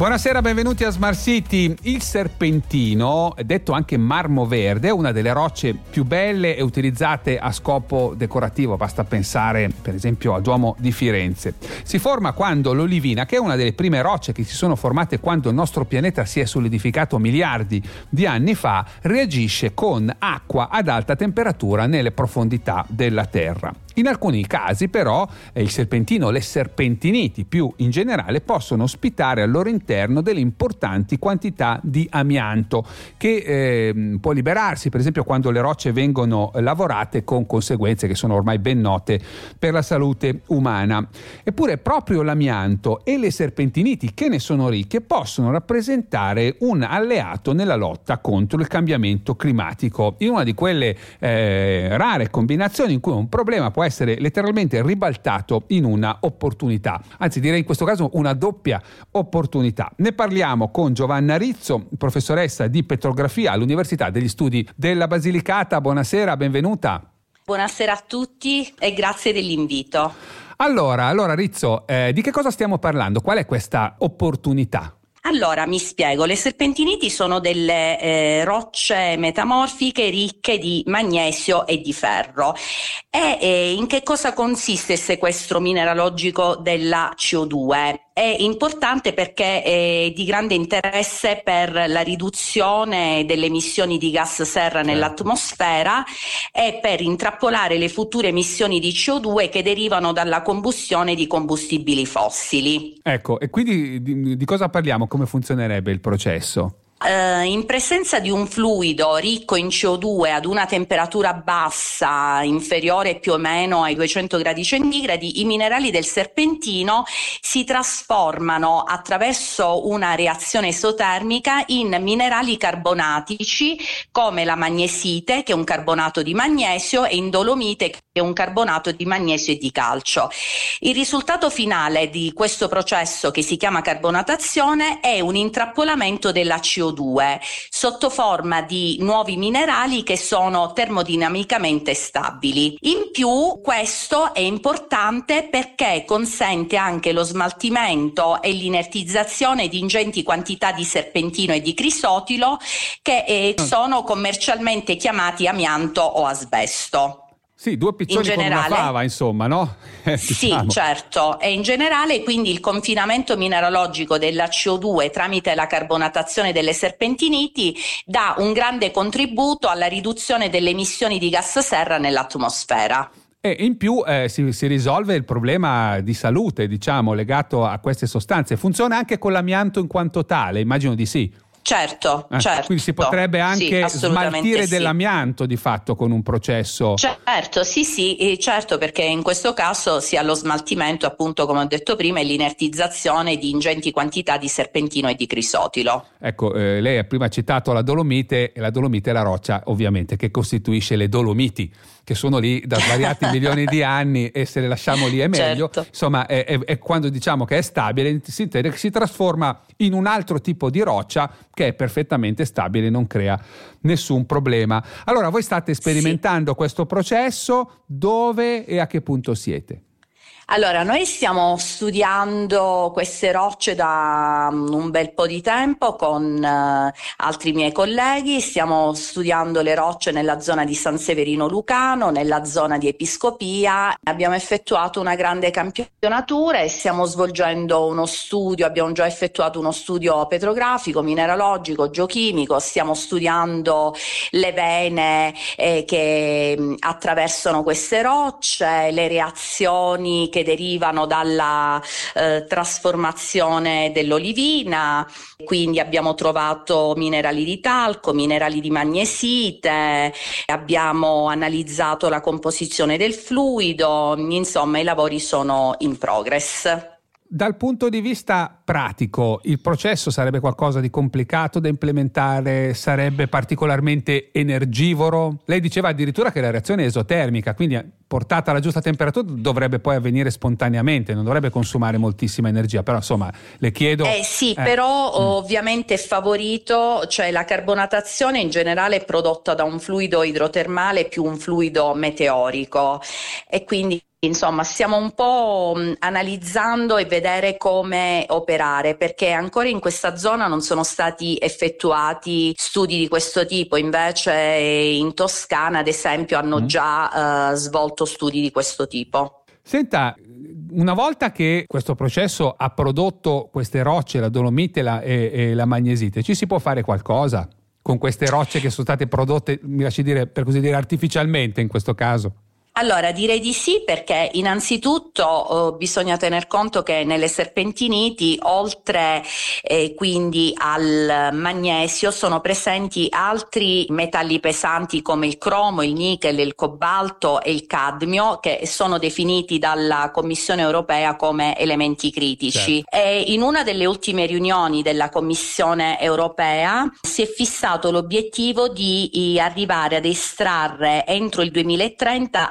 Buonasera, benvenuti a Smart City. Il serpentino, detto anche marmo verde, è una delle rocce più belle e utilizzate a scopo decorativo. Basta pensare, per esempio, al Duomo di Firenze. Si forma quando l'olivina, che è una delle prime rocce che si sono formate quando il nostro pianeta si è solidificato miliardi di anni fa, reagisce con acqua ad alta temperatura nelle profondità della Terra. In alcuni casi però eh, il serpentino, le serpentiniti più in generale possono ospitare al loro interno delle importanti quantità di amianto che eh, può liberarsi per esempio quando le rocce vengono lavorate con conseguenze che sono ormai ben note per la salute umana. Eppure proprio l'amianto e le serpentiniti che ne sono ricche possono rappresentare un alleato nella lotta contro il cambiamento climatico in una di quelle eh, rare combinazioni in cui un problema può essere letteralmente ribaltato in una opportunità, anzi direi in questo caso una doppia opportunità. Ne parliamo con Giovanna Rizzo, professoressa di petrografia all'Università degli Studi della Basilicata. Buonasera, benvenuta. Buonasera a tutti e grazie dell'invito. Allora, allora Rizzo, eh, di che cosa stiamo parlando? Qual è questa opportunità? Allora, mi spiego, le serpentiniti sono delle eh, rocce metamorfiche ricche di magnesio e di ferro. E eh, in che cosa consiste il sequestro mineralogico della CO2? È importante perché è di grande interesse per la riduzione delle emissioni di gas serra certo. nell'atmosfera e per intrappolare le future emissioni di CO2 che derivano dalla combustione di combustibili fossili. Ecco, e quindi di, di cosa parliamo? Come funzionerebbe il processo? Uh, in presenza di un fluido ricco in CO2 ad una temperatura bassa, inferiore più o meno ai 200 gradi centigradi, i minerali del serpentino si trasformano attraverso una reazione esotermica in minerali carbonatici come la magnesite, che è un carbonato di magnesio, e in dolomite, che è un carbonato di magnesio e di calcio. Il risultato finale di questo processo, che si chiama carbonatazione, è un intrappolamento della CO2 CO2 sotto forma di nuovi minerali che sono termodinamicamente stabili. In più questo è importante perché consente anche lo smaltimento e l'inertizzazione di ingenti quantità di serpentino e di crisotilo che eh, sono commercialmente chiamati amianto o asbesto. Sì, due piccioni in generale, con una fava, insomma, no? Eh, sì, diciamo. certo. E in generale quindi il confinamento mineralogico della CO2 tramite la carbonatazione delle serpentiniti dà un grande contributo alla riduzione delle emissioni di gas serra nell'atmosfera. E in più eh, si, si, risolve il problema di salute, diciamo, legato a queste sostanze. Funziona anche con l'amianto in quanto tale? Immagino di sì. Certo, eh, certo. Quindi si potrebbe anche sì, smaltire sì. dell'amianto di fatto con un processo. Certo, sì, sì, certo, perché in questo caso si ha lo smaltimento, appunto, come ho detto prima, e l'inertizzazione di ingenti quantità di serpentino e di crisotilo. Ecco, eh, lei ha prima citato la Dolomite e la Dolomite è la roccia, ovviamente, che costituisce le Dolomiti che sono lì da svariati milioni di anni e se le lasciamo lì è meglio. Certo. Insomma, è, è, è, quando diciamo che è stabile, si, si trasforma in un altro tipo di roccia che è perfettamente stabile e non crea nessun problema. Allora, voi state sperimentando sì. questo processo, dove e a che punto siete? Allora, noi stiamo studiando queste rocce da mm, un bel po' di tempo con uh, altri miei colleghi, stiamo studiando le rocce nella zona di San Severino Lucano, nella zona di Episcopia, abbiamo effettuato una grande campionatura e stiamo svolgendo uno studio, abbiamo già effettuato uno studio petrografico, mineralogico, geochimico, stiamo studiando le vene eh, che mm, attraversano queste rocce, le reazioni che che derivano dalla eh, trasformazione dell'olivina, quindi abbiamo trovato minerali di talco, minerali di magnesite, abbiamo analizzato la composizione del fluido, insomma i lavori sono in progress. Dal punto di vista pratico, il processo sarebbe qualcosa di complicato da implementare, sarebbe particolarmente energivoro. Lei diceva addirittura che la reazione è esotermica, quindi portata alla giusta temperatura dovrebbe poi avvenire spontaneamente, non dovrebbe consumare moltissima energia, però insomma le chiedo... Eh sì, eh. però mm. ovviamente è favorito, cioè la carbonatazione in generale è prodotta da un fluido idrotermale più un fluido meteorico e quindi Insomma, stiamo un po' analizzando e vedere come operare perché ancora in questa zona non sono stati effettuati studi di questo tipo, invece in Toscana ad esempio hanno mm. già uh, svolto studi di questo tipo. Senta, una volta che questo processo ha prodotto queste rocce, la dolomite la, e, e la magnesite, ci si può fare qualcosa con queste rocce che sono state prodotte, mi lasci dire, per così dire, artificialmente in questo caso? Allora direi di sì perché innanzitutto eh, bisogna tener conto che nelle serpentiniti oltre eh, quindi al magnesio sono presenti altri metalli pesanti come il cromo, il nickel, il cobalto e il cadmio che sono definiti dalla Commissione europea come elementi critici. Certo. E in una delle ultime riunioni della Commissione europea si è fissato l'obiettivo di arrivare ad estrarre entro il 2030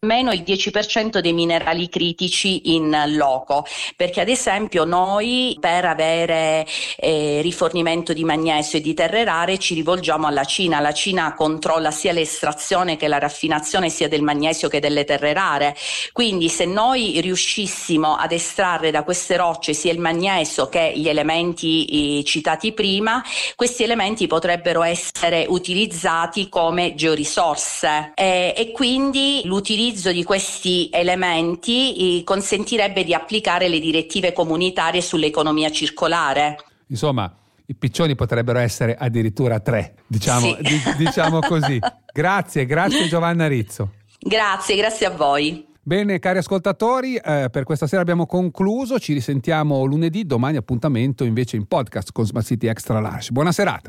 almeno il 10% dei minerali critici in loco, perché ad esempio noi per avere eh, rifornimento di magnesio e di terre rare ci rivolgiamo alla Cina, la Cina controlla sia l'estrazione che la raffinazione sia del magnesio che delle terre rare, quindi se noi riuscissimo ad estrarre da queste rocce sia il magnesio che gli elementi eh, citati prima, questi elementi potrebbero essere utilizzati come georisorse. Eh, e quindi l'utilizzo di questi elementi consentirebbe di applicare le direttive comunitarie sull'economia circolare. Insomma, i piccioni potrebbero essere addirittura tre, diciamo, sì. di, diciamo così. Grazie, grazie Giovanna Rizzo. Grazie, grazie a voi. Bene, cari ascoltatori, eh, per questa sera abbiamo concluso. Ci risentiamo lunedì. Domani appuntamento invece in podcast con Smart City Extra Large. Buona serata.